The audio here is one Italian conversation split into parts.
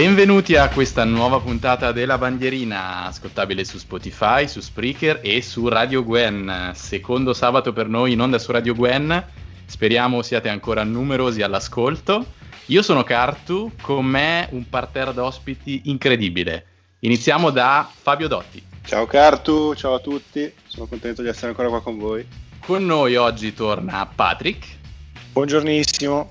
Benvenuti a questa nuova puntata della bandierina, ascoltabile su Spotify, su Spreaker e su Radio Gwen. Secondo sabato per noi in onda su Radio Gwen. Speriamo siate ancora numerosi all'ascolto. Io sono Cartu, con me un parterre d'ospiti incredibile. Iniziamo da Fabio Dotti. Ciao Cartu, ciao a tutti, sono contento di essere ancora qua con voi. Con noi oggi torna Patrick. Buongiornissimo.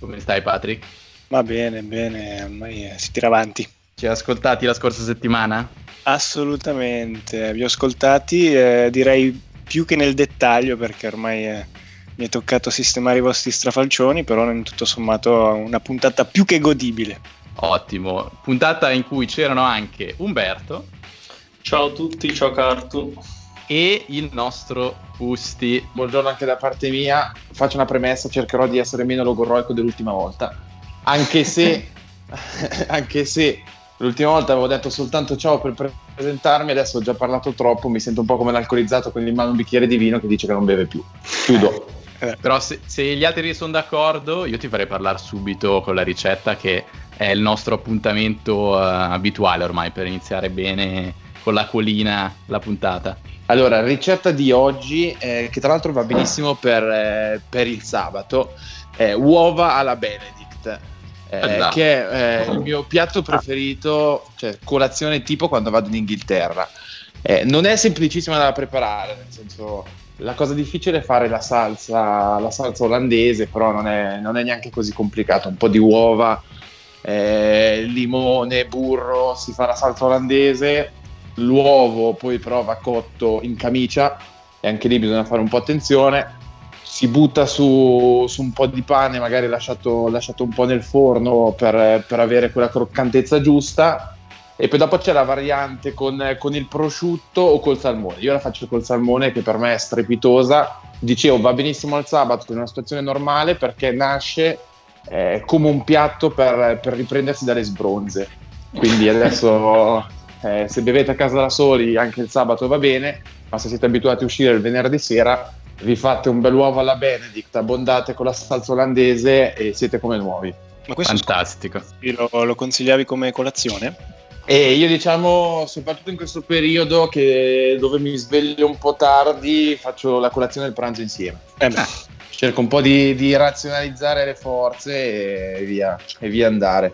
Come stai Patrick? Va bene, bene, ormai si tira avanti. Ci hai ascoltati la scorsa settimana? Assolutamente, vi ho ascoltati, eh, direi più che nel dettaglio perché ormai eh, mi è toccato sistemare i vostri strafalcioni, però in tutto sommato una puntata più che godibile. Ottimo, puntata in cui c'erano anche Umberto. Ciao a tutti, ciao Cartu. E il nostro Pusti. Buongiorno anche da parte mia. Faccio una premessa, cercherò di essere meno logorroico dell'ultima volta anche se, anche se l'ultima volta avevo detto soltanto ciao per presentarmi, adesso ho già parlato troppo, mi sento un po' come l'alcolizzato con in mano un bicchiere di vino che dice che non beve più. Chiudo. Eh, però se, se, gli altri sono d'accordo, io ti farei parlare subito con la ricetta che è il nostro appuntamento uh, abituale ormai per iniziare bene con la colina la puntata. Allora, ricetta di oggi, eh, che tra l'altro va benissimo per, eh, per il sabato, uova alla Benedict eh, che è eh, il mio piatto preferito, cioè colazione tipo quando vado in Inghilterra. Eh, non è semplicissima da preparare, nel senso la cosa difficile è fare la salsa, la salsa olandese, però non è, non è neanche così complicato. Un po' di uova, eh, limone, burro, si fa la salsa olandese, l'uovo poi però va cotto in camicia e anche lì bisogna fare un po' attenzione si butta su, su, un po' di pane, magari lasciato, lasciato un po' nel forno per, per, avere quella croccantezza giusta. E poi dopo c'è la variante con, con, il prosciutto o col salmone. Io la faccio col salmone che per me è strepitosa. Dicevo, va benissimo al sabato in una situazione normale perché nasce eh, come un piatto per, per, riprendersi dalle sbronze. Quindi adesso eh, se bevete a casa da soli anche il sabato va bene, ma se siete abituati a uscire il venerdì sera vi fate un bel uovo alla Benedict, abbondate con la salsa olandese e siete come nuovi. Ma questo Fantastico. Lo, lo consigliavi come colazione? E io diciamo, soprattutto in questo periodo che, dove mi sveglio un po' tardi, faccio la colazione e il pranzo insieme. Eh Cerco un po' di, di, razionalizzare le forze e via, e via andare.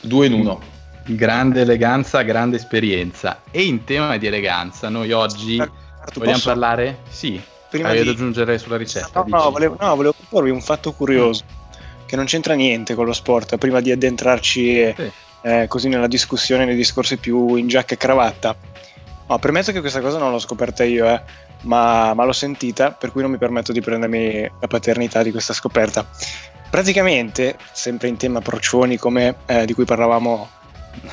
Due in uno. Grande eleganza, grande esperienza. E in tema di eleganza, noi oggi vogliamo posso? parlare? Sì, prima Hai di... aggiungere sulla ricetta? No, no volevo, no, volevo proporvi un fatto curioso mm. che non c'entra niente con lo sport. Prima di addentrarci sì. eh, così nella discussione, nei discorsi più in giacca e cravatta. No, premetto che questa cosa non l'ho scoperta io, eh, ma, ma l'ho sentita, per cui non mi permetto di prendermi la paternità di questa scoperta. Praticamente, sempre in tema procioni come eh, di cui parlavamo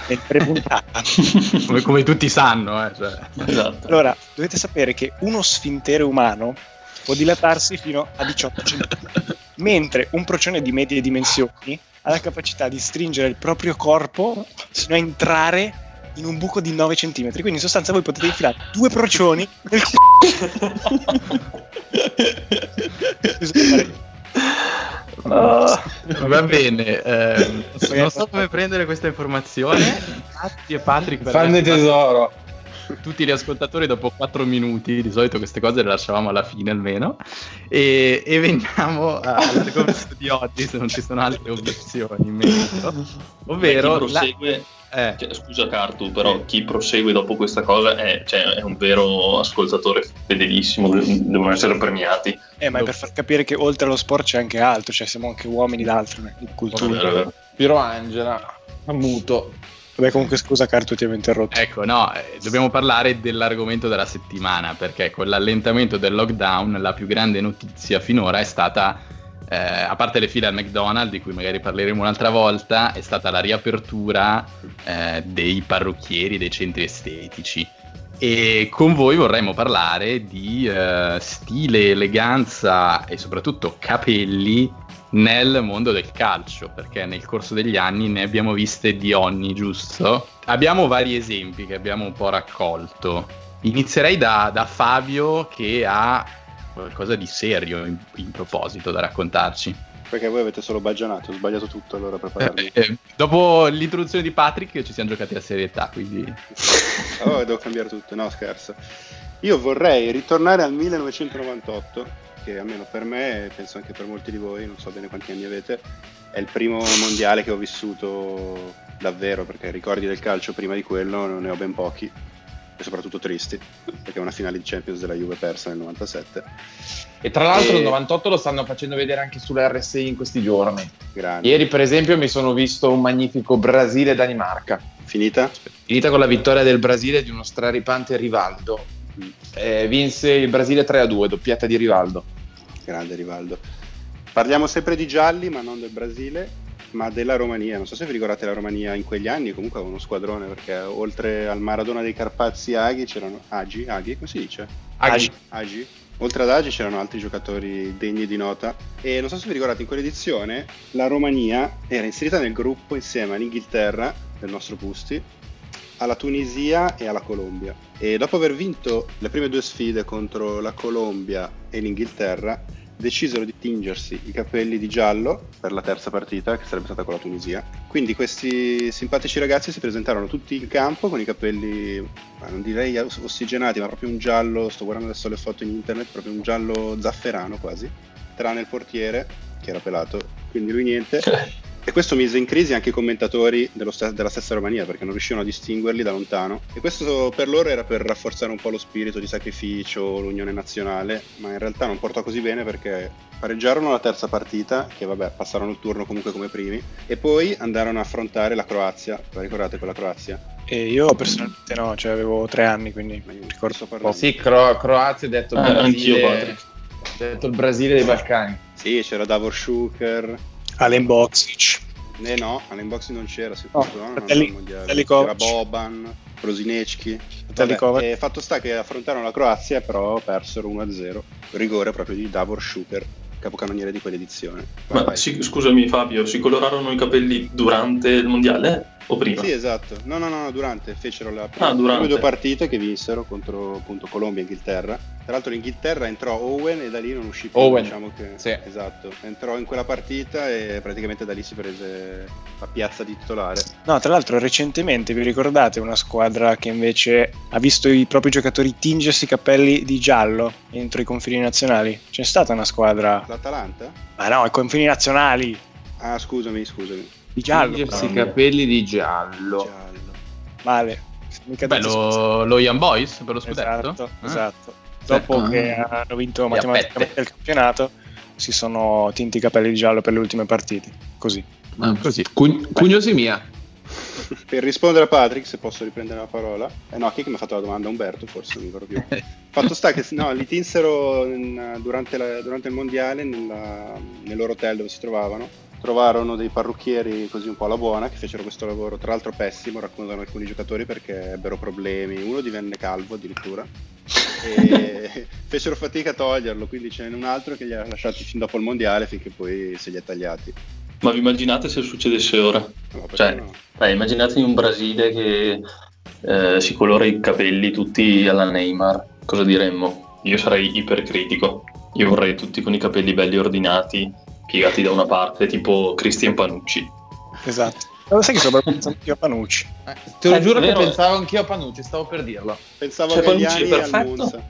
nel pre-puntata. come, come, tutti sanno. Eh, cioè. esatto. Allora, dovete sapere che uno sfintere umano può dilatarsi fino a 18 cm, mentre un procione di medie dimensioni ha la capacità di stringere il proprio corpo fino a entrare in un buco di 9 cm. Quindi in sostanza voi potete infilare due procioni nel Oh. Va bene, eh, non so come prendere questa informazione. Grazie Patrick per Fan di tesoro. Tutti gli ascoltatori dopo 4 minuti, di solito queste cose le lasciavamo alla fine almeno. E, e veniamo all'argomento di oggi, se non ci sono altre obiezioni in merito. Ovvero... Beh, prosegue... La eh. Cioè, scusa Cartu, però chi prosegue dopo questa cosa è, cioè, è un vero ascoltatore fedelissimo, devono essere premiati. Eh, ma è per far capire che oltre allo sport c'è anche altro, cioè siamo anche uomini d'altre di cultura. Piero Angela, muto. Vabbè, comunque scusa Cartu, ti avevo interrotto. Ecco, no, eh, dobbiamo parlare dell'argomento della settimana, perché con l'allentamento del lockdown la più grande notizia finora è stata eh, a parte le file al McDonald's, di cui magari parleremo un'altra volta, è stata la riapertura eh, dei parrucchieri, dei centri estetici. E con voi vorremmo parlare di eh, stile, eleganza e soprattutto capelli nel mondo del calcio, perché nel corso degli anni ne abbiamo viste di ogni, giusto? Abbiamo vari esempi che abbiamo un po' raccolto. Inizierei da, da Fabio che ha qualcosa di serio in, in proposito da raccontarci. Perché voi avete solo baggianato, ho sbagliato tutto allora per parlarmi. Eh, eh, dopo l'introduzione di Patrick ci siamo giocati a serietà, quindi... oh, devo cambiare tutto, no scherzo. Io vorrei ritornare al 1998, che almeno per me, e penso anche per molti di voi, non so bene quanti anni avete, è il primo mondiale che ho vissuto davvero, perché ricordi del calcio prima di quello non ne ho ben pochi e soprattutto tristi, perché è una finale di Champions della Juve persa nel 97. E tra l'altro e... il 98 lo stanno facendo vedere anche sulle RSI in questi giorni. Grande. Ieri per esempio mi sono visto un magnifico Brasile-Danimarca. Finita? Finita con la vittoria del Brasile di uno straripante Rivaldo. Mm. Eh, vinse il Brasile 3-2, doppietta di Rivaldo. Grande Rivaldo. Parliamo sempre di gialli, ma non del Brasile ma della Romania. Non so se vi ricordate la Romania in quegli anni, comunque aveva uno squadrone perché oltre al Maradona dei Carpazi Aghi c'erano Agi, Aghi, come si dice? Agi. Agi. Oltre ad Agi c'erano altri giocatori degni di nota e non so se vi ricordate in quell'edizione la Romania era inserita nel gruppo insieme all'Inghilterra del nostro Pusti alla Tunisia e alla Colombia e dopo aver vinto le prime due sfide contro la Colombia e l'Inghilterra decisero di tingersi i capelli di giallo per la terza partita, che sarebbe stata con la Tunisia. Quindi questi simpatici ragazzi si presentarono tutti in campo con i capelli, non direi ossigenati, ma proprio un giallo, sto guardando adesso le foto in internet, proprio un giallo zafferano quasi, tranne il portiere, che era pelato, quindi lui niente. E questo mise in crisi anche i commentatori st- della stessa Romania perché non riuscivano a distinguerli da lontano. E questo per loro era per rafforzare un po' lo spirito di sacrificio, l'unione nazionale, ma in realtà non portò così bene perché pareggiarono la terza partita, che vabbè passarono il turno comunque come primi, e poi andarono a affrontare la Croazia. La ricordate quella Croazia? E io personalmente no, cioè avevo tre anni, quindi mi ricordo parlare. Sì, Cro- Croazia detto il ah, Brasile. detto il Brasile dei Balcani. Sì, c'era Davor Schuker, Allen Boxic. Eh no, Allen Boxic non c'era, si no, no, c'era Boban, Rosinecki. E fatto sta che affrontarono la Croazia, però persero 1-0. Rigore proprio di Davor Schuker, capocannoniere di quell'edizione. Ma si, scusami Fabio, si colorarono i capelli durante il mondiale? O prima? Sì, esatto. No, no, no, durante. Fecero la prima, ah, durante. due partite che vinsero contro appunto Colombia e Inghilterra. Tra l'altro l'Inghilterra entrò Owen e da lì non uscì più. Owen. Diciamo che, sì. Esatto. Entrò in quella partita e praticamente da lì si prese la piazza di titolare. No, tra l'altro recentemente vi ricordate una squadra che invece ha visto i propri giocatori tingersi i capelli di giallo entro i confini nazionali? C'è stata una squadra... L'Atalanta? Ma no, i confini nazionali. Ah, scusami, scusami. Di giallo. Tingersi i capelli di giallo. giallo. Male. Beh, lo, lo Young Boys per lo scudetto? Esatto, eh? esatto. Dopo sì. che hanno vinto matematicamente il campionato, si sono tinti i capelli di giallo per le ultime partite. Così. Ah, così. Cug- cugnosi mia. per rispondere a Patrick, se posso riprendere la parola, eh no, chi che mi ha fatto la domanda? Umberto, forse non mi ricordo più. Fatto sta che no, li tinsero in, durante, la, durante, il mondiale nella, nel loro hotel dove si trovavano trovarono dei parrucchieri così un po' alla buona che fecero questo lavoro, tra l'altro pessimo, raccontano alcuni giocatori perché ebbero problemi, uno divenne calvo addirittura e fecero fatica a toglierlo, quindi ce n'è un altro che li ha lasciati fin dopo il mondiale finché poi se li ha tagliati. Ma vi immaginate se succedesse ora? No, cioè, no? dai, immaginatevi un Brasile che eh, si colora i capelli tutti alla Neymar, cosa diremmo? Io sarei ipercritico, io vorrei tutti con i capelli belli ordinati, piegati da una parte, tipo Cristian Panucci. Esatto. Ma sai che stavo pensando anch'io a Panucci? Eh, te lo eh, giuro che pensavo anch'io a Panucci, stavo per dirlo. Pensavo cioè, a Panucci è perfetto.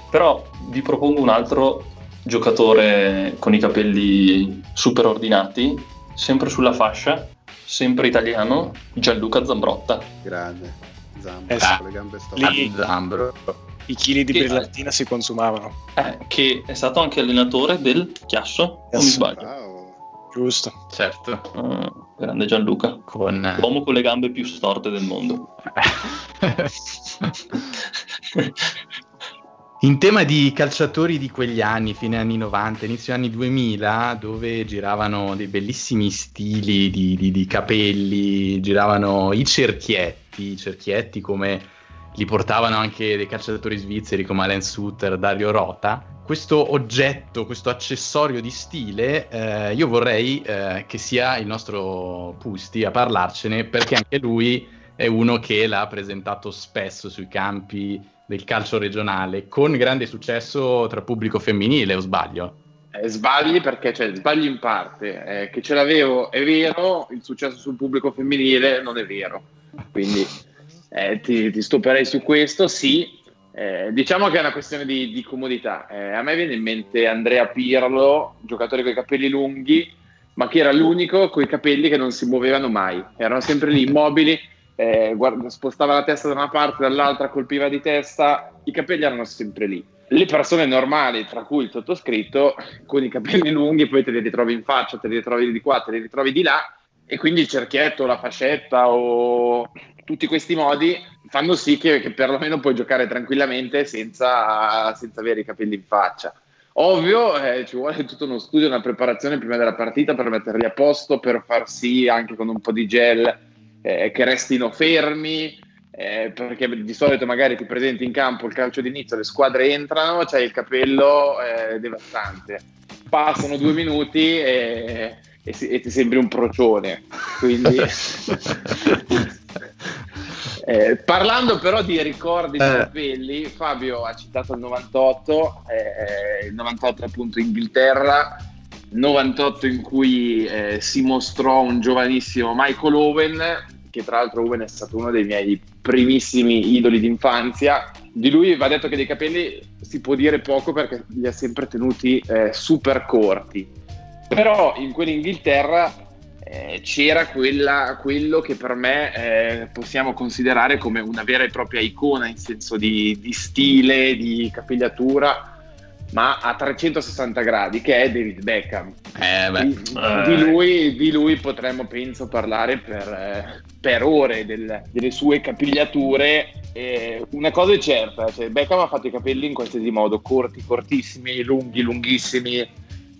Però vi propongo un altro giocatore con i capelli super ordinati, sempre sulla fascia, sempre italiano, Gianluca Zambrotta. Grande. Zambro, eh, le gambe storte. Zambro. I chili di che, brillantina si consumavano. Eh, che è stato anche allenatore del Chiasso, yes. non mi sbaglio. Wow. Giusto. Certo. Uh, grande Gianluca. Con... L'uomo con le gambe più storte del mondo. In tema di calciatori di quegli anni, fine anni 90, inizio anni 2000, dove giravano dei bellissimi stili di, di, di capelli, giravano i cerchietti, i cerchietti come li portavano anche dei calciatori svizzeri come Alan Sutter, Dario Rota, questo oggetto, questo accessorio di stile, eh, io vorrei eh, che sia il nostro Pusti a parlarcene perché anche lui è uno che l'ha presentato spesso sui campi del calcio regionale con grande successo tra pubblico femminile, o sbaglio? eh, sbagli perché cioè, sbagli in parte. Eh, che ce l'avevo è vero, il successo sul pubblico femminile non è vero. Quindi eh, ti, ti stuperei su questo, sì. Eh, diciamo che è una questione di, di comodità. Eh, a me viene in mente Andrea Pirlo, giocatore con i capelli lunghi, ma che era l'unico con i capelli che non si muovevano mai, erano sempre lì immobili. Eh, guarda, spostava la testa da una parte, dall'altra, colpiva di testa, i capelli erano sempre lì le persone normali, tra cui il sottoscritto, con i capelli lunghi, poi te li ritrovi in faccia, te li ritrovi di qua, te li ritrovi di là, e quindi il cerchietto, la fascetta o tutti questi modi fanno sì che, che perlomeno puoi giocare tranquillamente senza, senza, avere i capelli in faccia. Ovvio, eh, ci vuole tutto uno studio, una preparazione prima della partita per metterli a posto, per far sì anche con un po' di gel eh, che restino fermi, eh, perché di solito magari ti presenti in campo il calcio d'inizio, le squadre entrano, c'hai il capello eh, devastante. Passano due minuti e, e, si, e ti sembri un procione. Quindi, eh, parlando però di ricordi di eh. capelli, Fabio ha citato il 98, eh, il 98 appunto Inghilterra. 98 in cui eh, si mostrò un giovanissimo Michael Owen che tra l'altro Owen è stato uno dei miei primissimi idoli d'infanzia. Di lui va detto che dei capelli si può dire poco perché li ha sempre tenuti eh, super corti. Però in quell'Inghilterra eh, c'era quella, quello che per me eh, possiamo considerare come una vera e propria icona in senso di, di stile, di capigliatura ma a 360 gradi, che è David Beckham. Eh, di, di, lui, di, lui, potremmo, penso, parlare per, eh, per ore del, delle sue capigliature. Eh, una cosa è certa, cioè Beckham ha fatto i capelli in qualsiasi modo, corti, cortissimi, lunghi, lunghissimi,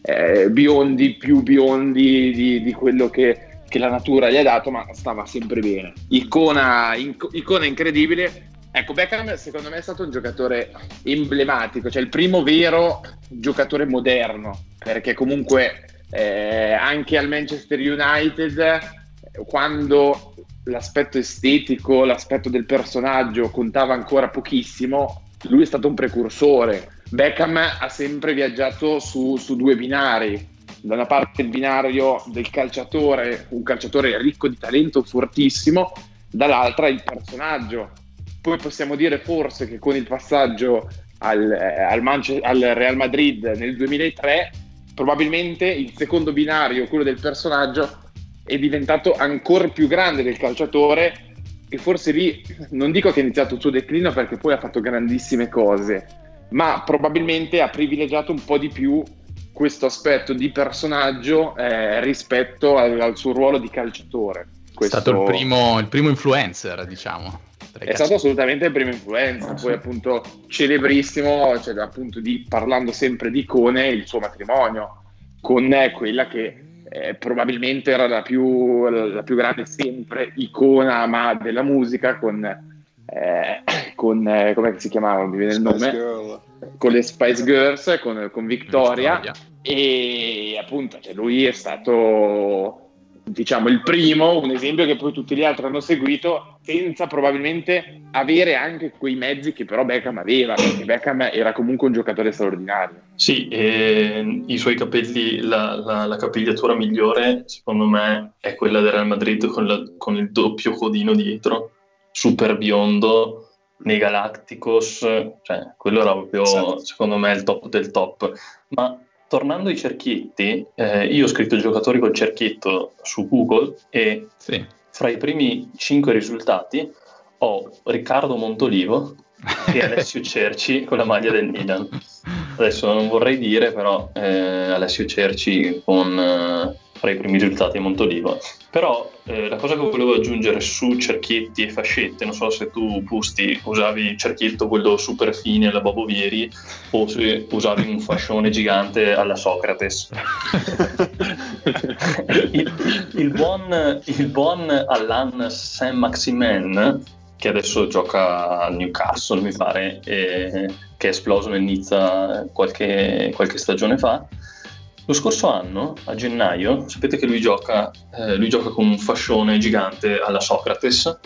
eh, biondi, più biondi di, di quello che, che, la natura gli ha dato, ma stava sempre bene. Icona, inc- icona incredibile Ecco, Beckham secondo me è stato un giocatore emblematico, cioè il primo vero giocatore moderno, perché comunque eh, anche al Manchester United, quando l'aspetto estetico, l'aspetto del personaggio contava ancora pochissimo, lui è stato un precursore. Beckham ha sempre viaggiato su, su due binari, da una parte il binario del calciatore, un calciatore ricco di talento, fortissimo, dall'altra il personaggio, poi possiamo dire forse che con il passaggio al, eh, al, Manche- al Real Madrid nel 2003, probabilmente il secondo binario, quello del personaggio, è diventato ancora più grande del calciatore. E forse lì non dico che ha iniziato il suo declino perché poi ha fatto grandissime cose, ma probabilmente ha privilegiato un po' di più questo aspetto di personaggio eh, rispetto al, al, suo ruolo di calciatore. Questo... È stato il primo, il primo influencer, diciamo è stato assolutamente il primo influencer, poi appunto celebrissimo, cioè, appunto di, parlando sempre di icone, il suo matrimonio con quella che eh, probabilmente era la più, la più, grande sempre icona ma della musica con, eh, con eh, come si chiamava? Mi viene il nome? Girl. Con le Spice Girls, con, con Victoria, Victoria, e appunto cioè, lui è stato diciamo il primo, un esempio che poi tutti gli altri hanno seguito, senza probabilmente avere anche quei mezzi che però Beckham aveva, perché Beckham era comunque un giocatore straordinario. Sì, i suoi capelli, la, la, la, capigliatura migliore secondo me è quella del Real Madrid con, la, con il doppio codino dietro, super biondo, nei Galacticos, cioè quello era proprio esatto. secondo me il top del top. Ma tornando ai cerchietti, eh, io ho scritto giocatori col cerchietto su Google e sì. fra i primi cinque risultati ho Riccardo Montolivo e Alessio Cerci con la maglia del Milan. Adesso non vorrei dire, però eh, Alessio Cerci con eh, fra i primi risultati Montolivo. Però eh, la cosa che volevo aggiungere su cerchietti e fascette, non so se tu Pusti usavi il cerchietto quello super fine alla Bobo Vieri o se usavi un fascione gigante alla Socrates. il, il, buon, il buon Alan Saint Maximin che adesso gioca a Newcastle, mi pare, e, che è esploso nel Nizza qualche, qualche stagione fa, lo scorso anno, a gennaio, sapete che lui gioca, eh, lui gioca con un fascione gigante alla Socrates.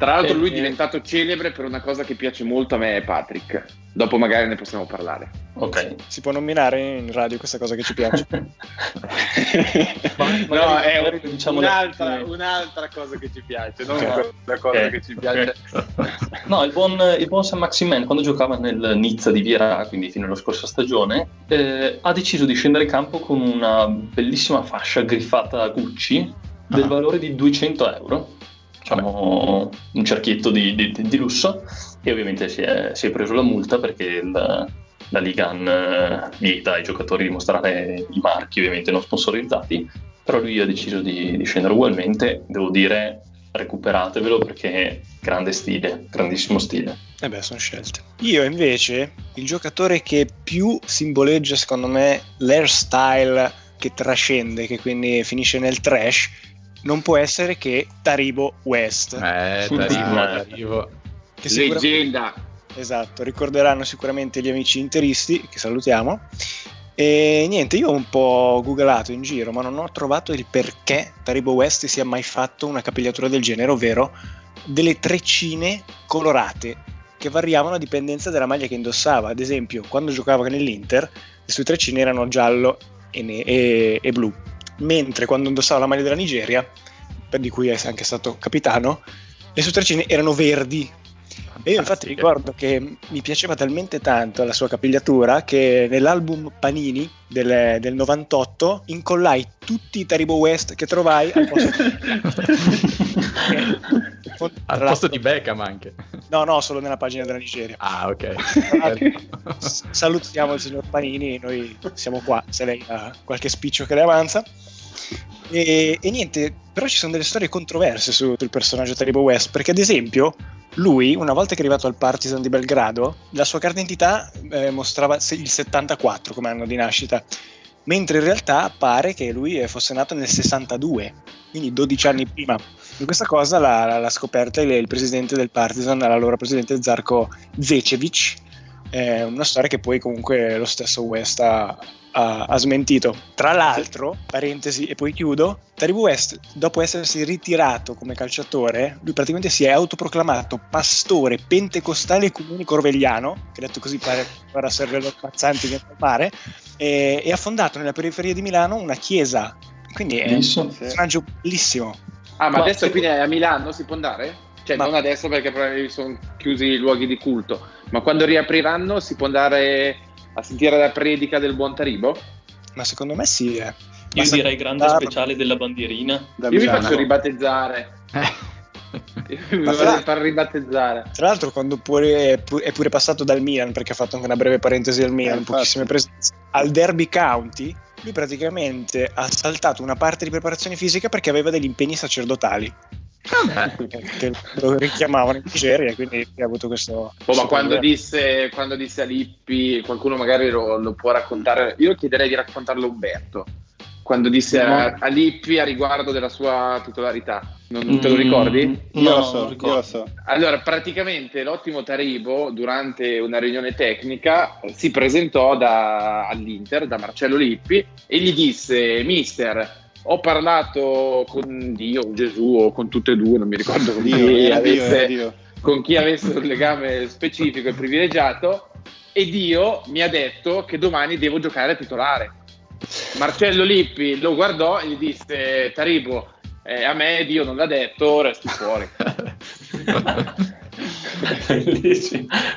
Tra l'altro, lui è diventato celebre per una cosa che piace molto a me e Patrick. Dopo magari ne possiamo parlare. Ok. Si può nominare in radio questa cosa che ci piace? no, è un, diciamo un'altra, le... un'altra, cosa che ci piace, non okay. la cosa okay. che ci piace. Okay. no, il buon, il buon San Maximen, quando giocava nel Nizza di Viera, quindi fino alla scorsa stagione, eh, ha deciso di scendere in campo con una bellissima fascia griffata Gucci del ah. valore di 200 euro diciamo, un cerchietto di, di, di, lusso e ovviamente si è, si è preso la multa perché la, la Ligan eh, vieta ai giocatori di mostrare i marchi ovviamente non sponsorizzati, però lui ha deciso di, di scendere ugualmente, devo dire recuperatevelo perché grande stile, grandissimo stile. E eh beh, sono scelte. Io invece, il giocatore che più simboleggia secondo me l'hairstyle che trascende, che quindi finisce nel trash, non può essere che Taribo West. Eh, Taribo, Taribo. Che Leggenda. Esatto, ricorderanno sicuramente gli amici interisti, che salutiamo. E niente, io ho un po' googlato in giro, ma non ho trovato il perché Taribo West sia mai fatto una capigliatura del genere, ovvero delle treccine colorate che variavano a dipendenza della maglia che indossava. Ad esempio, quando giocava nell'Inter, le sue treccine erano giallo e, ne- e-, e blu mentre quando indossava la maglia della Nigeria, di cui è anche stato capitano, le sue treccine erano verdi. E io infatti ricordo che mi piaceva talmente tanto la sua capigliatura che nell'album Panini del, del 98 incollai tutti i Taribo West che trovai al posto di, al posto di Beckham anche. No, no, solo nella pagina della Nigeria. Ah, ok. Salutiamo il signor Panini, noi siamo qua se lei ha qualche spiccio che le avanza. E, e, niente, però ci sono delle storie controverse sul personaggio Taribo West, perché ad esempio lui, una volta che è arrivato al Partizan di Belgrado, la sua carta d'identità eh, mostrava il 74 come anno di nascita, mentre in realtà pare che lui fosse nato nel 62, quindi 12 anni prima. E questa cosa l'ha, l'ha scoperta il, il, presidente del Partizan, l'allora presidente Zarko Zecevic, è una storia che poi comunque lo stesso West ha, ha, ha, smentito. Tra l'altro, parentesi e poi chiudo, Taribu West, dopo essersi ritirato come calciatore, lui praticamente si è autoproclamato pastore pentecostale comune corvegliano, che detto così pare ora serve lo Mazzanti che mare, e, e ha fondato nella periferia di Milano una chiesa. Quindi è un personaggio bellissimo. Ah, ma, ma adesso quindi a Milano si può andare? Cioè, ma... non adesso perché probabilmente sono chiusi i luoghi di culto, ma quando riapriranno si può andare a sentire la predica del buon Taribo? Ma secondo me sì. Eh. Io direi grande speciale della bandierina. Da Io mi faccio ribattezzare. mi vorrei far ribattezzare. Tra l'altro, quando pure, è pure passato dal Milan, perché ha fatto anche una breve parentesi al Milan, eh, pochissime presenze, al Derby County, lui praticamente ha saltato una parte di preparazione fisica perché aveva degli impegni sacerdotali. che lo richiamavano in Nigeria quindi ha avuto questo, oh, ma quando disse, quando disse, a Lippi qualcuno magari lo, lo, può raccontare io chiederei di raccontarlo a Umberto quando disse no. a, a, Lippi a riguardo della sua titolarità non mm, te lo ricordi? io, no, lo so, io lo so allora praticamente l'ottimo Taribo durante una riunione tecnica si presentò da, all'Inter da Marcello Lippi e gli disse mister ho parlato con Dio, Gesù o con tutte e due, non mi ricordo con, Dio, chi, avesse, Dio, con chi avesse un legame specifico e privilegiato e Dio mi ha detto che domani devo giocare a titolare. Marcello Lippi lo guardò e gli disse Taribo, eh, a me Dio non l'ha detto, resti fuori.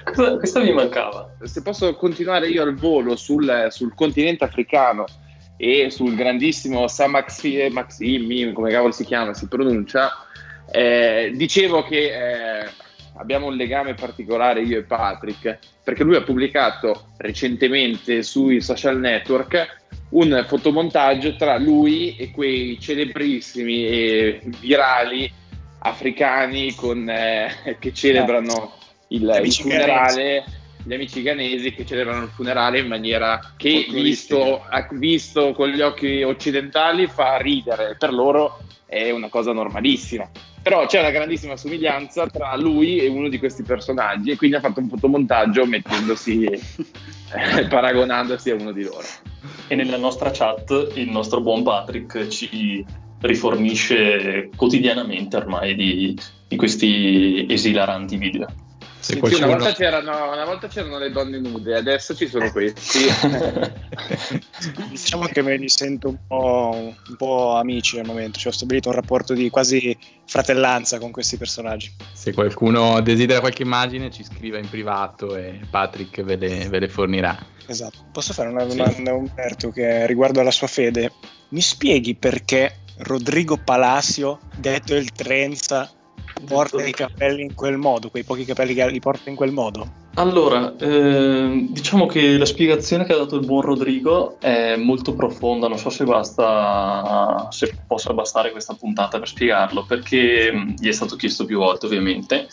Cosa, questo mi mancava. Se posso continuare io al volo sul, sul continente africano e sul grandissimo Sam Maxi, Maximi, come cavolo si chiama, si pronuncia, eh, dicevo che eh, abbiamo un legame particolare io e Patrick, perché lui ha pubblicato recentemente sui social network un fotomontaggio tra lui e quei celebrissimi e virali africani con, eh, che celebrano il, il funerale gli amici ghanesi che celebrano il funerale in maniera che, visto, visto con gli occhi occidentali, fa ridere. Per loro è una cosa normalissima. Però c'è una grandissima somiglianza tra lui e uno di questi personaggi e quindi ha fatto un fotomontaggio mettendosi, eh, paragonandosi a uno di loro. E nella nostra chat il nostro buon Patrick ci rifornisce quotidianamente ormai di, di questi esilaranti video. Sì, qualcuno... una, volta c'erano, una, volta c'erano, le donne nude, adesso ci sono questi. diciamo che me li sento un po', un po', amici al momento, cioè, ho stabilito un rapporto di quasi fratellanza con questi personaggi. Se qualcuno desidera qualche immagine ci scriva in privato e Patrick ve le, ve le fornirà. Esatto. Posso fare una domanda sì. a Umberto che riguardo alla sua fede? Mi spieghi perché Rodrigo Palacio, detto il Trenza, porta i capelli in quel modo, quei pochi capelli che li porta in quel modo? Allora, eh, diciamo che la spiegazione che ha dato il buon Rodrigo è molto profonda, non so se basta, se possa bastare questa puntata per spiegarlo, perché mm, gli è stato chiesto più volte ovviamente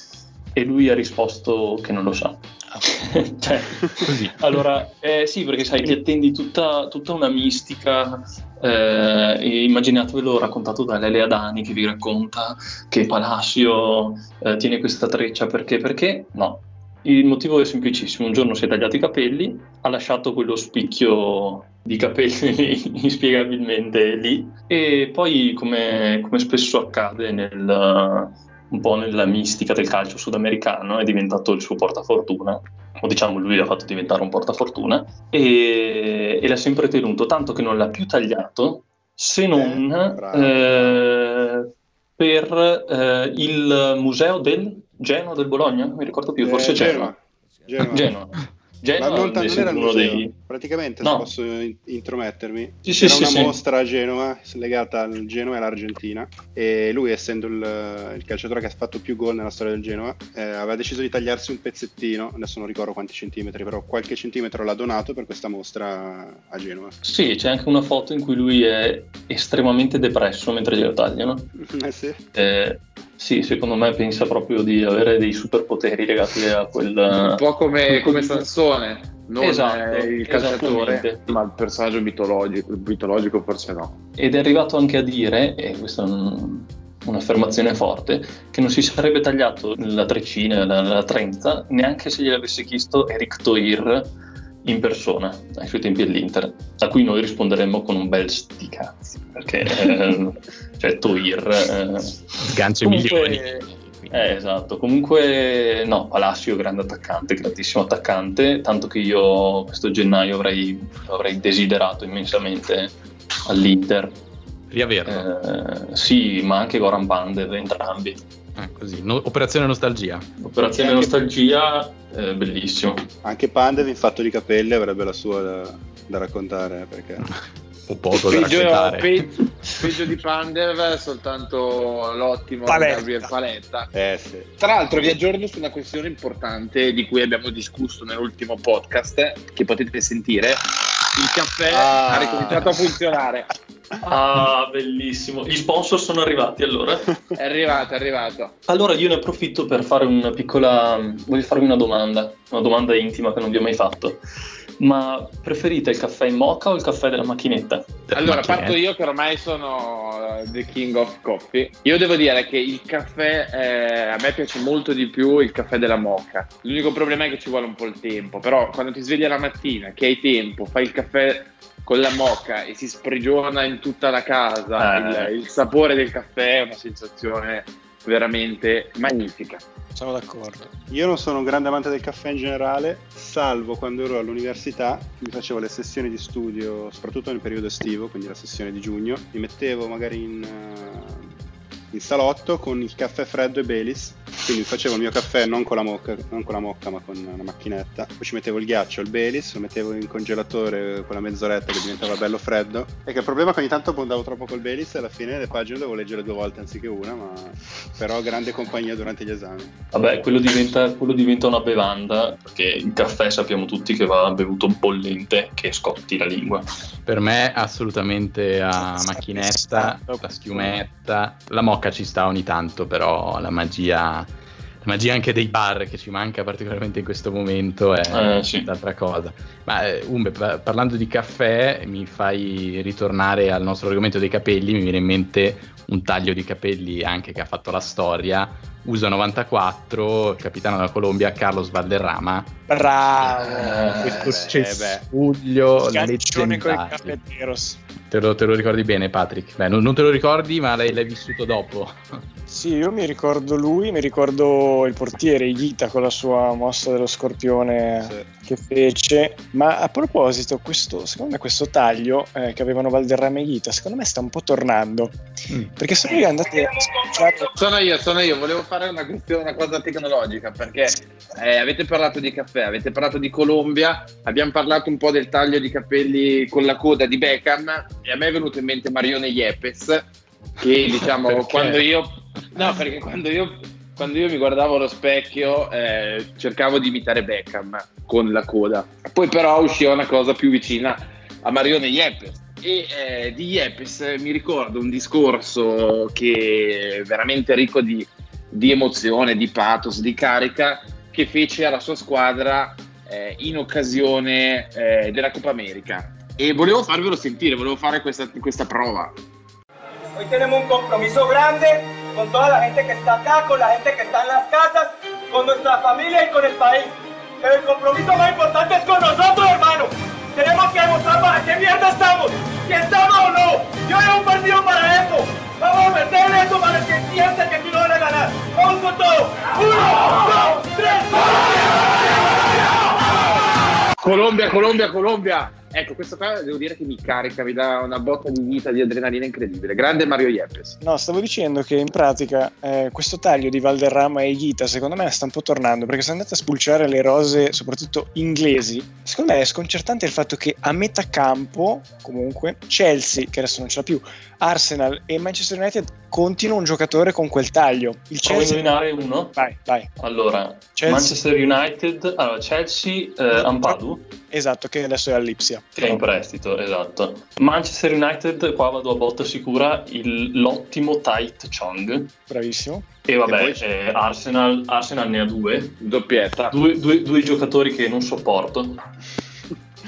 e lui ha risposto che non lo sa. cioè, così. Allora, eh, sì, perché sai, ti attendi tutta, tutta una mistica. Eh, immaginatevelo raccontato da Lele Adani che vi racconta che Palacio eh, tiene questa treccia perché? Perché no. Il motivo è semplicissimo: un giorno si è tagliato i capelli, ha lasciato quello spicchio di capelli inspiegabilmente lì, e poi, come, come spesso accade nel, un po' nella mistica del calcio sudamericano, è diventato il suo portafortuna, o diciamo lui l'ha fatto diventare un portafortuna, e, e l'ha sempre tenuto, tanto che non l'ha più tagliato, se non eh, eh, per eh, il museo del Genoa del Bologna, non mi ricordo più, forse eh, Genoa. Genoa. Genoa. Genoa Ma non, non era il museo, dei... praticamente no. se posso intromettermi, sì, sì, c'era sì, una mostra a Genova legata al Genoa e all'Argentina e lui essendo il, il, calciatore che ha fatto più gol nella storia del Genoa eh, aveva deciso di tagliarsi un pezzettino, adesso non ricordo quanti centimetri, però qualche centimetro l'ha donato per questa mostra a Genova. Sì, c'è anche una foto in cui lui è estremamente depresso mentre glielo tagliano. eh sì. Eh, sì, secondo me pensa proprio di avere dei superpoteri legati a quel... Un po' come, come Sansone, non esatto, il calciatore, ma il personaggio mitologico, mitologico forse no. Ed è arrivato anche a dire, e questa è un, un'affermazione forte, che non si sarebbe tagliato la treccina, la, la trenza, neanche se gliel'avesse chiesto Eric Toir in persona ai suoi tempi all'Inter, a cui noi risponderemmo con un bel sti cazzi, perché eh, cioè Toir eh, sgancia milioni. Eh, esatto, comunque no, Palacio grande attaccante, grandissimo attaccante, tanto che io questo gennaio avrei, avrei desiderato immensamente all'Inter. Riaverlo? Eh, sì, ma anche Goran Pandev, entrambi. Eh, così. No, operazione nostalgia. Operazione nostalgia, eh, bellissimo. Anche Pandev in fatto di capelli avrebbe la sua da, da raccontare perché... Un poco peggio, da peggio, peggio di Pandev soltanto l'ottimo Paletta. Gabriel Paletta. Eh, sì. Tra l'altro vi aggiorno su una questione importante di cui abbiamo discusso nell'ultimo podcast che potete sentire. Il caffè ah. ha ricominciato a funzionare. Ah, bellissimo. Gli sponsor sono arrivati allora? È arrivato, è arrivato. Allora io ne approfitto per fare una piccola... voglio farvi una domanda, una domanda intima che non vi ho mai fatto. Ma preferite il caffè in mocha o il caffè della macchinetta? Allora, macchinetta. parto io che ormai sono uh, the king of coffee. Io devo dire che il caffè eh, a me piace molto di più il caffè della mocha. L'unico problema è che ci vuole un po' il tempo, però quando ti svegli la mattina, che hai tempo, fai il caffè con la moca e si sprigiona in tutta la casa, eh. il, il sapore del caffè è una sensazione veramente magnifica. Sono d'accordo. Io non sono un grande amante del caffè in generale, salvo quando ero all'università, mi facevo le sessioni di studio, soprattutto nel periodo estivo, quindi la sessione di giugno, mi mettevo magari in, uh, in salotto con il caffè freddo e Baileys. Quindi facevo il mio caffè non con la mocca, con la mocca ma con una macchinetta. Poi ci mettevo il ghiaccio, il Baileys, lo mettevo in congelatore quella mezz'oretta che diventava bello freddo. E che il problema è che ogni tanto abbondavo troppo col Baileys e alla fine le pagine dovevo leggere due volte anziché una, ma però grande compagnia durante gli esami. Vabbè, quello diventa, quello diventa una bevanda, perché il caffè sappiamo tutti che va bevuto bollente, che scotti la lingua. Per me assolutamente a macchinetta, la schiumetta, la mocca Mocca ci sta ogni tanto, però la magia, la magia anche dei bar che ci manca particolarmente in questo momento è eh, sì. l'altra cosa. Ma eh, Umbe, parlando di caffè, mi fai ritornare al nostro argomento dei capelli, mi viene in mente un taglio di capelli anche che ha fatto la storia. USA 94, capitano della Colombia, Carlos Valderrama. Bravo! Eh, questo cespuglio eh, leggendario. con i caffetteros Te lo, te lo, ricordi bene, Patrick? Beh, non, non te lo ricordi, ma l'hai, l'hai, vissuto dopo. Sì, io mi ricordo lui, mi ricordo il portiere Ghita con la sua mossa dello scorpione sì. che fece. Ma a proposito, questo, secondo me questo taglio eh, che avevano Valderrama e Ghita, secondo me sta un po' tornando. Mm. Perché se voi andate a Sono io, sono io, volevo fare una, questione, una cosa tecnologica, perché eh, avete parlato di caffè, avete parlato di Colombia, abbiamo parlato un po' del taglio di capelli con la coda di Beckham e a me è venuto in mente Marione Yepes che diciamo quando io no perché quando io quando io mi guardavo allo specchio eh, cercavo di imitare Beckham con la coda. Poi però usciva una cosa più vicina a Marione Yepes e eh, di Yepes mi ricordo un discorso che è veramente ricco di, di emozione, di pathos, di carica che fece alla sua squadra eh, in occasione eh, della Coppa America e volevo farvelo sentire, volevo fare questa, questa prova. Hoy tenemos un compromiso grande con toda la gente que está acá, con la gente que está en las casas, con nuestra familia y con el país. Pero el compromiso más importante es con nosotros, hermano. Tenemos que demostrar para qué mierda estamos. Yo he un partido para eso. Vamos a meter eso para que sienta que aquí no van a ganar. Vamos con todo. Uno, dos, tres. Colombia, Colombia, Colombia. Ecco, questo qua devo dire che mi carica, mi dà una botta di vita, di adrenalina incredibile. Grande Mario Yepes. No, stavo dicendo che in pratica eh, questo taglio di Valderrama e Ghita secondo me sta un po' tornando perché se andate a spulciare le rose, soprattutto inglesi, secondo me è sconcertante il fatto che a metà campo, comunque, Chelsea, che adesso non ce l'ha più, Arsenal e Manchester United continuano un giocatore con quel taglio. Il Chelsea... indovinare uno? Vai, vai. Allora, Chelsea... Manchester United, allora, Chelsea, eh, Ampadu. Esatto, che adesso è all'Ipsia. Che è in prestito, esatto. Manchester United, qua vado a botta sicura, il, l'ottimo Tight Chong. Bravissimo. E vabbè, e eh, Arsenal, Arsenal, ne ha due. Doppietta. Due, due, due giocatori che non sopporto.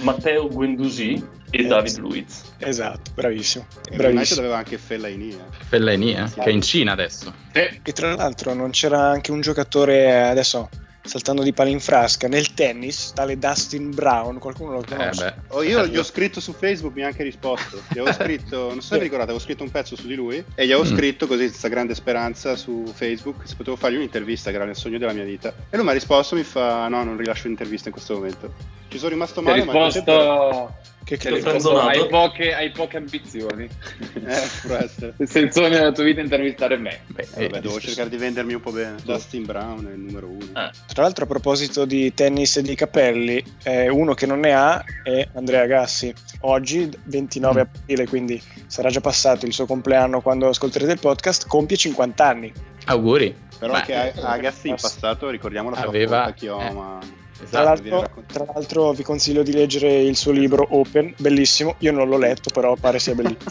Matteo Guendouzi e David Luiz. Esatto, bravissimo. bravissimo. Aveva anche Fellaini. Eh. Fellaini, eh? che è in Cina adesso. E tra l'altro non c'era anche un giocatore, adesso saltando di palo in frasca nel tennis, tale Dustin Brown, qualcuno lo eh, conosce? Eh oh, io gli ho scritto su Facebook, mi ha anche risposto. Gli avevo scritto, non so se vi ricordate, avevo scritto un pezzo su di lui e gli avevo mm. scritto così, senza grande speranza, su Facebook, se potevo fargli un'intervista, che era il sogno della mia vita. E lui mi ha risposto, mi fa, no, non rilascio un'intervista in questo momento. Ci sono rimasto male, ma... Risposto... Che, che risposto hai poche, hai poche ambizioni. eh. Senza nella tua vita intervistare me. Beh, eh, vabbè, devo cercare di vendermi un po' bene. Dustin Brown è il numero uno. Eh. Tra l'altro, a proposito di tennis e di capelli, eh, uno che non ne ha è Andrea Gassi. Oggi, 29 mm. aprile, quindi sarà già passato il suo compleanno quando ascolterete il podcast, compie 50 anni. Auguri. Però Beh, anche Agassi in passato, ricordiamo la sua aveva, chioma. Eh Esatto, tra, l'altro, tra, l'altro, vi consiglio di leggere il suo libro Open, bellissimo. Io non l'ho letto, però pare sia bellissimo.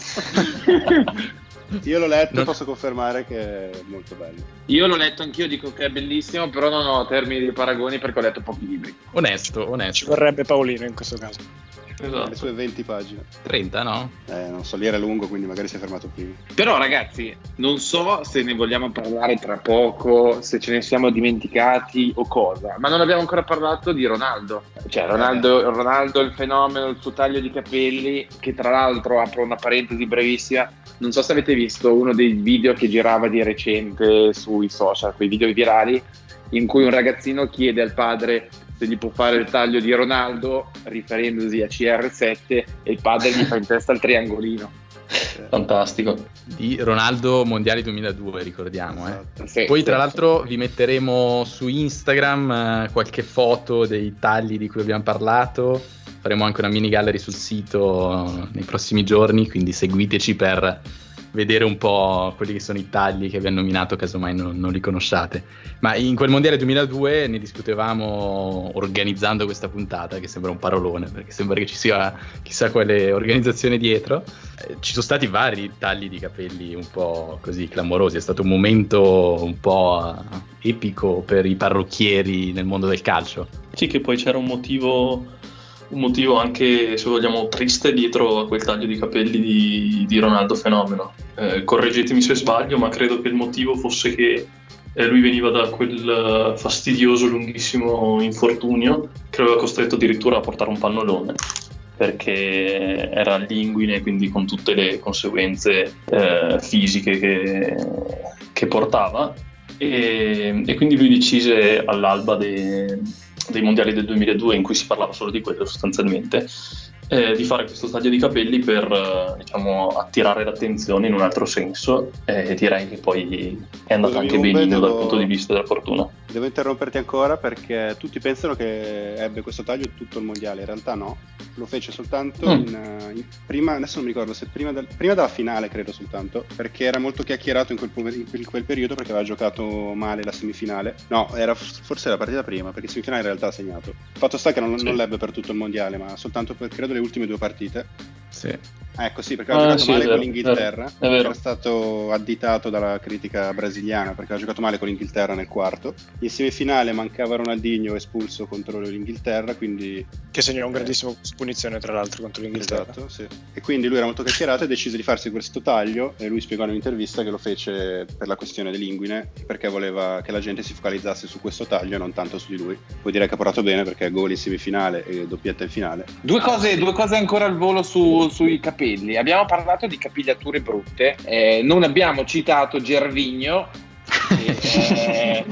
Io l'ho letto e posso confermare che è molto bello. Io l'ho letto anch'io, dico che è bellissimo, però non ho termini di paragoni perché ho letto pochi libri. Onesto, onesto. Ci vorrebbe Paolino in questo caso esatto. le sue 20 pagine. 30, no? Eh, non so, lì era lungo, quindi magari si è fermato prima. Però ragazzi, non so se ne vogliamo parlare tra poco, se ce ne siamo dimenticati o cosa, ma non abbiamo ancora parlato di Ronaldo. Cioè, Ronaldo, Ronaldo il fenomeno, il suo taglio di capelli, che tra l'altro, apro una parentesi brevissima, non so se avete visto uno dei video che girava di recente sui social, quei video virali, in cui un ragazzino chiede al padre se gli può fare il taglio di Ronaldo riferendosi a CR7 e il padre gli fa in testa il triangolino. Fantastico. Di Ronaldo Mondiali 2002, ricordiamo. Eh. Sì, Poi, tra sì, l'altro, vi metteremo su Instagram eh, qualche foto dei tagli di cui abbiamo parlato. Faremo anche una mini gallery sul sito nei prossimi giorni, quindi seguiteci per vedere un po' quelli che sono i tagli che vi hanno nominato, casomai non, non li conosciate. Ma in quel mondiale 2002 ne discutevamo organizzando questa puntata, che sembra un parolone, perché sembra che ci sia chissà quale organizzazione dietro. Eh, ci sono stati vari tagli di capelli un po' così clamorosi, è stato un momento un po' epico per i parrucchieri nel mondo del calcio. Sì, che poi c'era un motivo un motivo anche, se vogliamo, triste dietro a quel taglio di capelli di, di Ronaldo Fenomeno. Eh, correggetemi se sbaglio, ma credo che il motivo fosse che eh, lui veniva da quel fastidioso, lunghissimo infortunio che lo aveva costretto addirittura a portare un pannolone. perché era linguine, quindi con tutte le conseguenze eh, fisiche che, che portava. E, e, quindi lui decise all'alba dei, dei mondiali del 2002, in cui si parlava solo di quello sostanzialmente, eh, di fare questo taglio di capelli per eh, diciamo, attirare l'attenzione in un altro senso e direi che poi è andato anche benino devo... dal punto di vista della fortuna. Devo interromperti ancora perché tutti pensano che ebbe questo taglio tutto il mondiale, in realtà no, lo fece soltanto mm. in, eh, in prima, adesso non mi ricordo se prima, del, prima, della finale credo soltanto, perché era molto chiacchierato in quel, in quel, periodo perché aveva giocato male la semifinale, no, era forse la partita prima perché in semifinale in realtà ha segnato. Fatto sta che non, sì. non l'ebbe per tutto il mondiale, ma soltanto per credo le ultime due partite. Sì. Ecco sì, perché ha ah, giocato sì, male con l'Inghilterra, era stato additato dalla critica brasiliana perché ha giocato male con l'Inghilterra nel quarto. In semifinale mancava Ronaldinho espulso contro l'Inghilterra, quindi... Che segnò un grandissimo punizione tra l'altro contro l'Inghilterra. Esatto, sì. E quindi lui era molto chiacchierato e decise di farsi questo taglio e lui spiegò in un'intervista che lo fece per la questione dell'inguine, perché voleva che la gente si focalizzasse su questo taglio e non tanto su di lui. Poi direi che ha portato bene perché gol in semifinale e doppietta in finale. Due cose, due cose ancora al volo su, sui capelli abbiamo parlato di capigliature brutte, eh, non abbiamo citato Gervigno, che,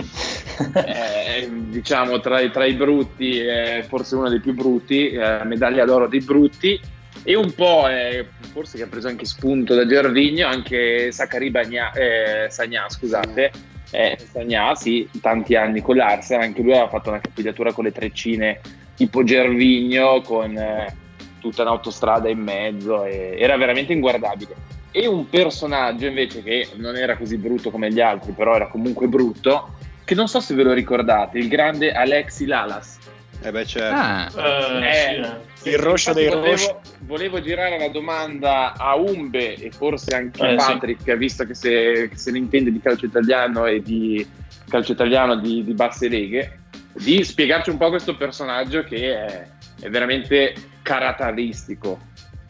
eh, diciamo tra, tra, i brutti, è forse uno dei più brutti, eh, medaglia d'oro dei brutti. E un po', eh, forse che ha preso anche spunto da Gervigno, anche Sakari Bagna, eh, Sagna, scusate, eh, Sagna, sì, tanti anni con l'Arsenal, anche lui aveva fatto una capigliatura con le treccine tipo Gervigno, con eh, tutta un'autostrada in mezzo, e era veramente inguardabile. E un personaggio invece che non era così brutto come gli altri, però era comunque brutto, che non so se ve lo ricordate, il grande Alexi Lalas. Eh beh, certo. Ah, eh, sì, il roscio dei rosci. Volevo, girare la domanda a Umbe e forse anche eh, a Patrick, sì. visto che se, che se, ne intende di calcio italiano e di calcio italiano di, di basse leghe, di spiegarci un po' questo personaggio che è, è veramente caratteristico.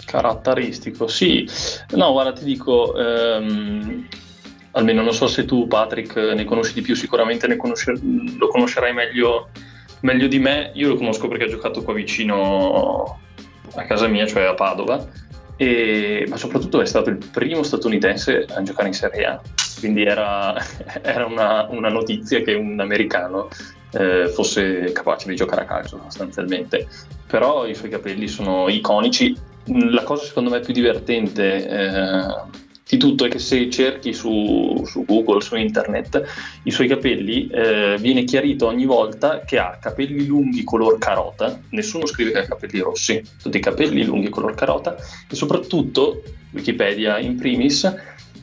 Caratteristico, sì. No, guarda, ti dico, ehm, almeno non so se tu, Patrick, ne conosci di più, sicuramente conosce, lo conoscerai meglio, meglio di me. Io lo conosco perché ha giocato qua vicino a casa mia, cioè a Padova, e, ma soprattutto è stato il primo statunitense a giocare in Serie A. Quindi era, era una, una, notizia che un americano eh, fosse capace di giocare a calcio sostanzialmente. Però i suoi capelli sono iconici. La cosa secondo me più divertente eh, di tutto è che se cerchi su, su, Google, su internet, i suoi capelli, eh, viene chiarito ogni volta che ha capelli lunghi color carota, nessuno scrive che ha capelli rossi, tutti capelli lunghi color carota e soprattutto, Wikipedia in primis,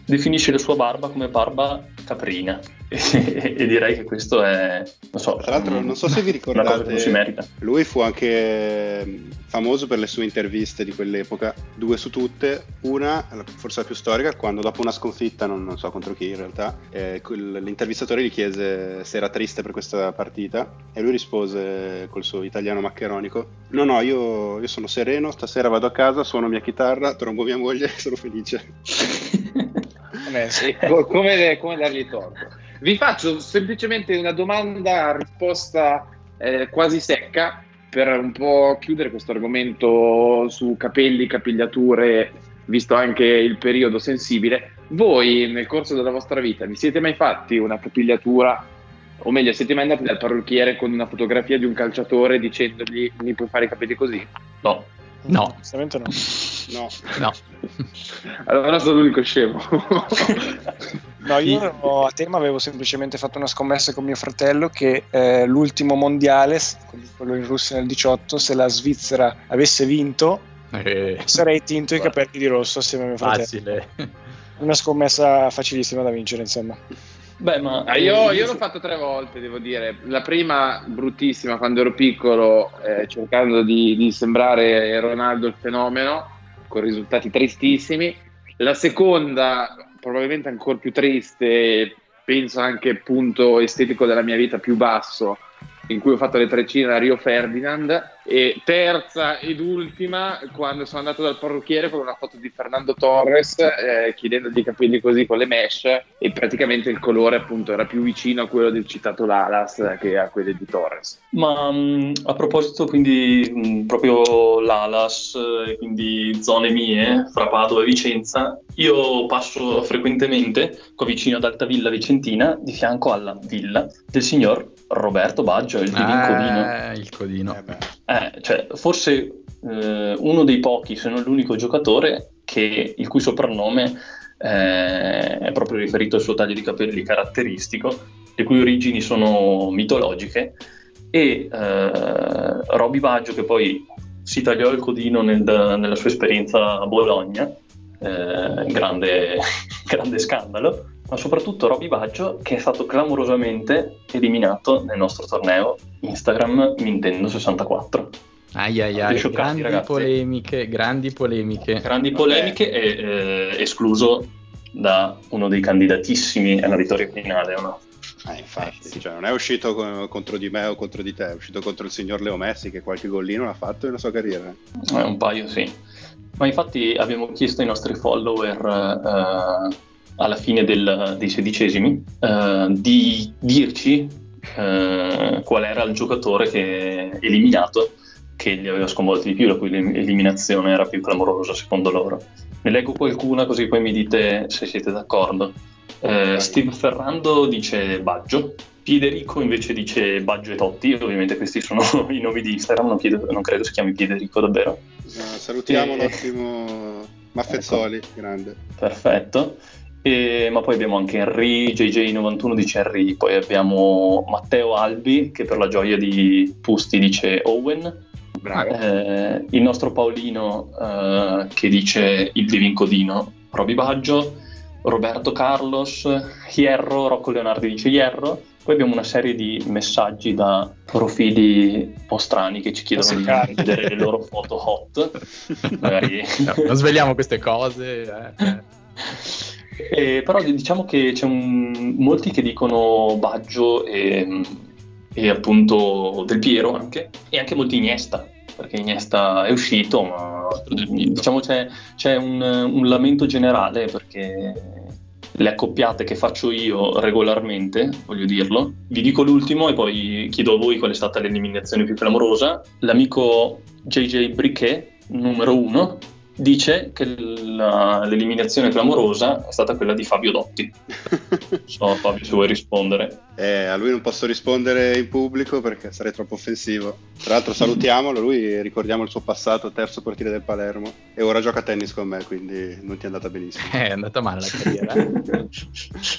definisce la sua barba come barba caprina. E, direi che questo è non so, tra l'altro non so se vi ricordate lui fu anche mm, famoso per le sue interviste di quell'epoca due su tutte. Una forse la più storica quando dopo una sconfitta non, non so contro chi in realtà eh, l'intervistatore gli chiese se era triste per questa partita e lui rispose col suo italiano maccheronico no no io, io sono sereno stasera vado a casa suono mia chitarra trombo mia moglie e sono felice eh, sì. come, come dargli torto vi faccio semplicemente una domanda a risposta eh, quasi secca per un po' chiudere questo argomento su capelli, capigliature, visto anche il periodo sensibile. Voi nel corso della vostra vita vi siete mai fatti una capigliatura, o meglio, siete mai andati dal parrucchiere con una fotografia di un calciatore dicendogli mi puoi fare i capelli così? No. No, no. No. no. allora sono l'unico scemo. no, io a tema avevo semplicemente fatto una scommessa con mio fratello che eh, l'ultimo mondiale, quello in Russia nel 18, se la Svizzera avesse vinto, eh. sarei tinto i capelli di rosso assieme a mio fratello. Facile. Una scommessa facilissima da vincere, insomma. Beh, ma ah, io, io, l'ho fatto tre volte, devo dire. La prima bruttissima quando ero piccolo, eh, cercando di, di, sembrare Ronaldo il fenomeno, con risultati tristissimi. La seconda, probabilmente ancora più triste, penso anche punto estetico della mia vita più basso, in cui ho fatto le treccine a Rio Ferdinand e terza ed ultima quando sono andato dal parrucchiere con una foto di Fernando Torres eh, chiedendogli i capelli così con le mesh e praticamente il colore appunto era più vicino a quello del citato Lalas che a quello di Torres. Ma um, a proposito quindi um, proprio Lalas, quindi zone mie fra Padova e Vicenza, io passo frequentemente qua vicino ad Altavilla Vicentina di fianco alla villa del signor Roberto Baggio, il divin ah, Codino. Il Codino. Eh, eh, cioè, forse eh, uno dei pochi, se non l'unico giocatore che, il cui soprannome eh, è proprio riferito al suo taglio di capelli caratteristico, le cui origini sono mitologiche, e eh, Roby Baggio che poi si tagliò il codino nel, nella sua esperienza a Bologna, eh, grande, grande scandalo, ma soprattutto Roby Baggio che è stato clamorosamente eliminato nel nostro torneo Instagram Nintendo 64. Ai ai ai, grandi ragazzi. polemiche, grandi polemiche. Grandi polemiche e eh, escluso da uno dei candidatissimi alla vittoria finale, o no? Eh, infatti, eh, sì. cioè, non è uscito co- contro di me o contro di te, è uscito contro il signor Leo Messi che qualche gollino l'ha fatto nella sua carriera. Eh, un paio, sì. Ma infatti abbiamo chiesto ai nostri follower eh, alla fine del, dei sedicesimi eh, di dirci eh, qual era il giocatore che eliminato che li aveva sconvolti di più, la cui eliminazione era più clamorosa secondo loro. Ne leggo qualcuna così poi mi dite se siete d'accordo. Eh, Steve Ferrando dice Baggio, Piederico invece dice Baggio e Totti, ovviamente questi sono i nomi di Instagram, non, chiedo, non credo si chiami Piederico davvero. No, salutiamo e... l'ottimo Maffezzoli, ecco. grande. Perfetto. E, ma poi abbiamo anche Henry, JJ91 dice Henry, poi abbiamo Matteo Albi che per la gioia di Pusti dice Owen, eh, il nostro Paolino eh, che dice il Divin Codino, Roby Baggio, Roberto Carlos, Hierro, Rocco Leonardi dice Hierro, poi abbiamo una serie di messaggi da profili un po' strani che ci chiedono di vedere le loro foto hot. Magari... No, non svegliamo queste cose. Eh. Eh, però diciamo che c'è un... molti che dicono Baggio e, e, appunto Del Piero anche, e anche molti Iniesta, perché Iniesta è uscito, ma diciamo c'è, c'è un, un lamento generale perché le accoppiate che faccio io regolarmente, voglio dirlo. Vi dico l'ultimo e poi chiedo a voi qual è stata l'eliminazione più clamorosa. L'amico JJ Briquet, numero uno, dice che la, l'eliminazione clamorosa è stata quella di Fabio Dotti. so Fabio se vuoi rispondere. Eh, a lui non posso rispondere in pubblico perché sarei troppo offensivo. Tra l'altro salutiamolo, lui ricordiamo il suo passato, terzo portiere del Palermo e ora gioca a tennis con me, quindi non ti è andata benissimo. Eh, è andata male la carriera.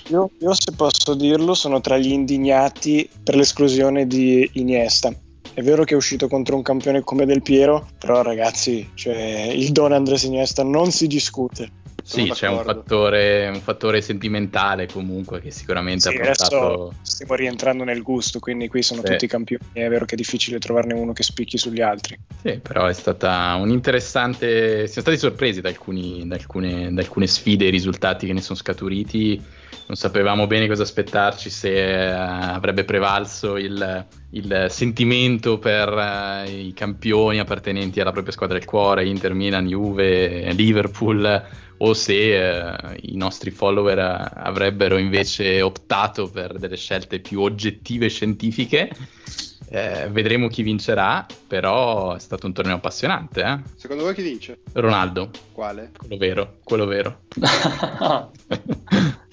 io, io se posso dirlo sono tra gli indignati per l'esclusione di Iniesta è vero che è uscito contro un campione come Del Piero, però ragazzi, cioè, il Don Andres Iniesta non si discute. Sì, c'è un fattore, un fattore, sentimentale comunque che sicuramente sì, ha portato... stiamo rientrando nel gusto, quindi qui sono sì. tutti campioni, è vero che è difficile trovarne uno che spicchi sugli altri. Sì, però è stata un'interessante... Siamo stati sorpresi da, alcuni, da, alcune, da alcune sfide e risultati che ne sono scaturiti non sapevamo bene cosa aspettarci se uh, avrebbe prevalso il, il sentimento per uh, i campioni appartenenti alla propria squadra del cuore, Inter, Milan, Juve, Liverpool, o se uh, i nostri follower avrebbero invece optato per delle scelte più oggettive e scientifiche. Eh, vedremo chi vincerà, però è stato un torneo appassionante. Eh? Secondo voi chi vince? Ronaldo. Quale? Quello vero, quello vero.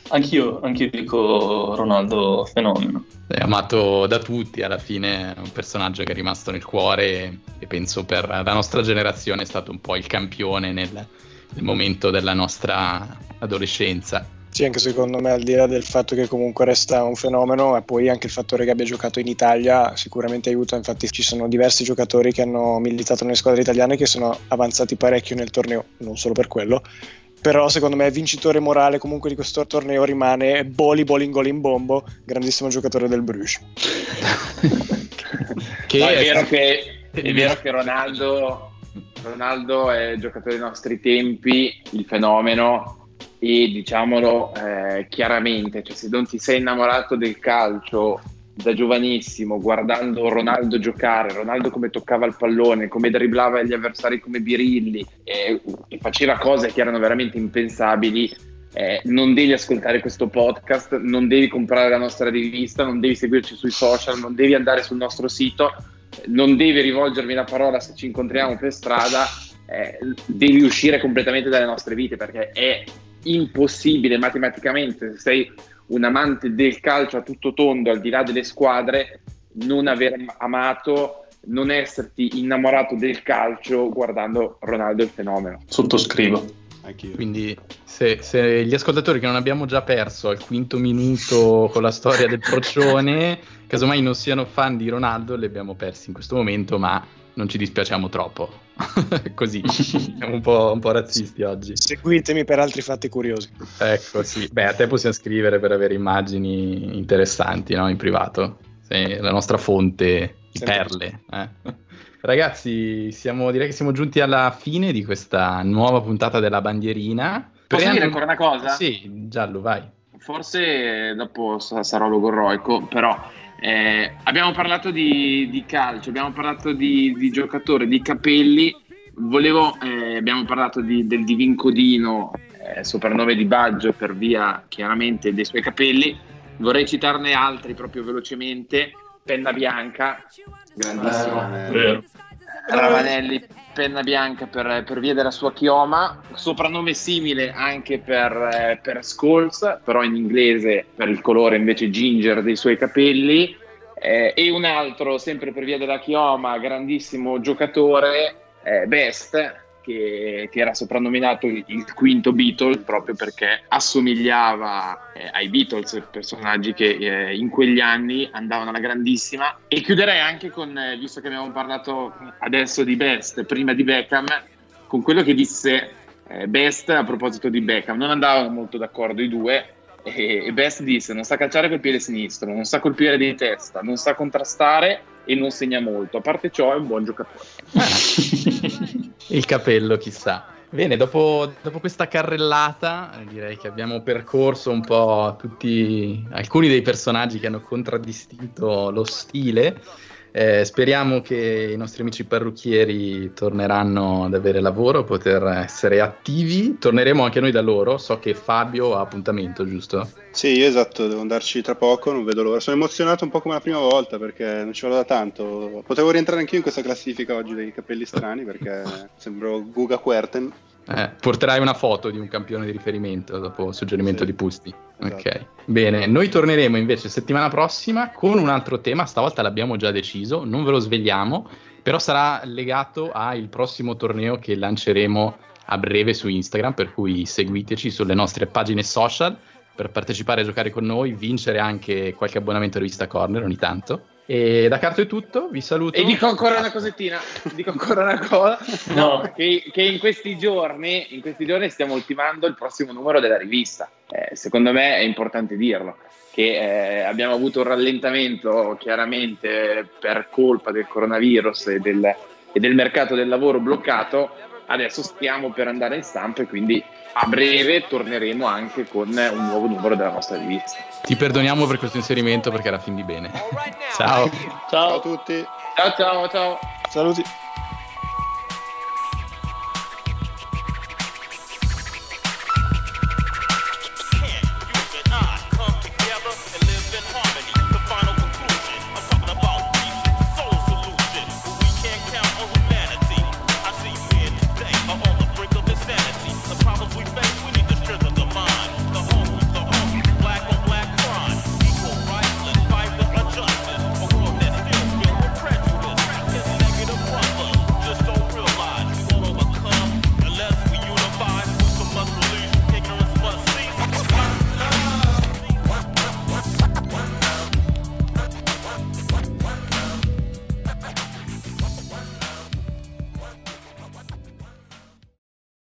Anch'io, anch'io dico Ronaldo fenomeno. È amato da tutti, alla fine è un personaggio che è rimasto nel cuore e penso per la nostra generazione è stato un po' il campione nel, nel momento della nostra adolescenza. Sì, anche secondo me, al di là del fatto che comunque resta un fenomeno, e poi anche il fattore che abbia giocato in Italia sicuramente aiuta. Infatti, ci sono diversi giocatori che hanno militato nelle squadre italiane che sono avanzati parecchio nel torneo, non solo per quello, però secondo me vincitore morale comunque di questo torneo rimane Boli Bolingolin Bombo, grandissimo giocatore del Bruges. che no, è, vero che, è vero che Ronaldo, Ronaldo è giocatore dei nostri tempi, il fenomeno, e diciamolo eh, chiaramente, cioè se non ti sei innamorato del calcio da giovanissimo, guardando Ronaldo giocare, Ronaldo come toccava il pallone, come dribblava gli avversari come birilli e, e faceva cose che erano veramente impensabili, eh, non devi ascoltare questo podcast, non devi comprare la nostra rivista, non devi seguirci sui social, non devi andare sul nostro sito, non devi rivolgermi la parola se ci incontriamo per strada, eh, devi uscire completamente dalle nostre vite perché è impossibile matematicamente, se sei un amante del calcio a tutto tondo, al di là delle squadre, non aver amato, non esserti innamorato del calcio guardando Ronaldo il fenomeno. Sottoscrivo. Anch'io. Quindi se, se, gli ascoltatori che non abbiamo già perso al quinto minuto con la storia del procione, casomai non siano fan di Ronaldo, li abbiamo persi in questo momento, ma non ci dispiacciamo troppo. Così, siamo un po', un po', razzisti oggi. Seguitemi per altri fatti curiosi. Ecco, sì. Beh, a te possiamo scrivere per avere immagini interessanti no? in privato. Sei la nostra fonte di perle. Eh? Ragazzi, siamo, direi che siamo giunti alla fine di questa nuova puntata della bandierina. Posso Pre- dire ancora una cosa? Sì, Giallo, vai. Forse dopo sarò logorroico, però eh, abbiamo parlato di, di, calcio, abbiamo parlato di, di giocatori, di capelli. Volevo, eh, abbiamo parlato di, del Divincodino, eh, soprannome di Baggio per via chiaramente dei suoi capelli. Vorrei citarne altri proprio velocemente. Penna Bianca, grandissimo. Ravanelli, penna bianca per, per, via della sua chioma, soprannome simile anche per, eh, per Scholes, però in inglese per il colore invece ginger dei suoi capelli, eh, e un altro sempre per via della chioma, grandissimo giocatore, eh, Best, che, che, era soprannominato il, il, quinto Beatle proprio perché assomigliava eh, ai Beatles, personaggi che eh, in quegli anni andavano alla grandissima. E chiuderei anche con, eh, visto che abbiamo parlato adesso di Best, prima di Beckham, con quello che disse eh, Best a proposito di Beckham. Non andavano molto d'accordo i due. E Best disse: Non sa calciare col piede sinistro, non sa colpire di testa, non sa contrastare e non segna molto. A parte ciò, è un buon giocatore. Il capello, chissà. Bene, dopo, dopo, questa carrellata eh, direi che abbiamo percorso un po' tutti alcuni dei personaggi che hanno contraddistinto lo stile eh, speriamo che i nostri amici parrucchieri torneranno ad avere lavoro, poter essere attivi. Torneremo anche noi da loro. So che Fabio ha appuntamento, giusto? Sì, esatto, devo andarci tra poco, non vedo l'ora. Sono emozionato un po' come la prima volta perché non ci vado da tanto. Potevo rientrare anch'io in questa classifica oggi dei capelli strani perché sembro Guga Querten. Eh, porterai una foto di un campione di riferimento dopo suggerimento sì, di Pusti. Esatto. Ok, bene. Noi torneremo invece settimana prossima con un altro tema. Stavolta l'abbiamo già deciso, non ve lo svegliamo, però sarà legato al prossimo torneo che lanceremo a breve su Instagram. Per cui seguiteci sulle nostre pagine social per partecipare a giocare con noi, vincere anche qualche abbonamento a rivista Corner ogni tanto. E da Carto è tutto, vi saluto. E dico ancora una cosettina, dico ancora una cosa, no, che, che in, questi giorni, in, questi giorni, stiamo ultimando il prossimo numero della rivista. Eh, secondo me è importante dirlo, che eh, abbiamo avuto un rallentamento chiaramente per colpa del coronavirus e del, e del mercato del lavoro bloccato, adesso stiamo per andare in stampa e quindi a breve torneremo anche con un nuovo numero della nostra rivista. Ti perdoniamo per questo inserimento perché era fin di bene. ciao. ciao. Ciao a tutti. Ciao ciao ciao. Saluti.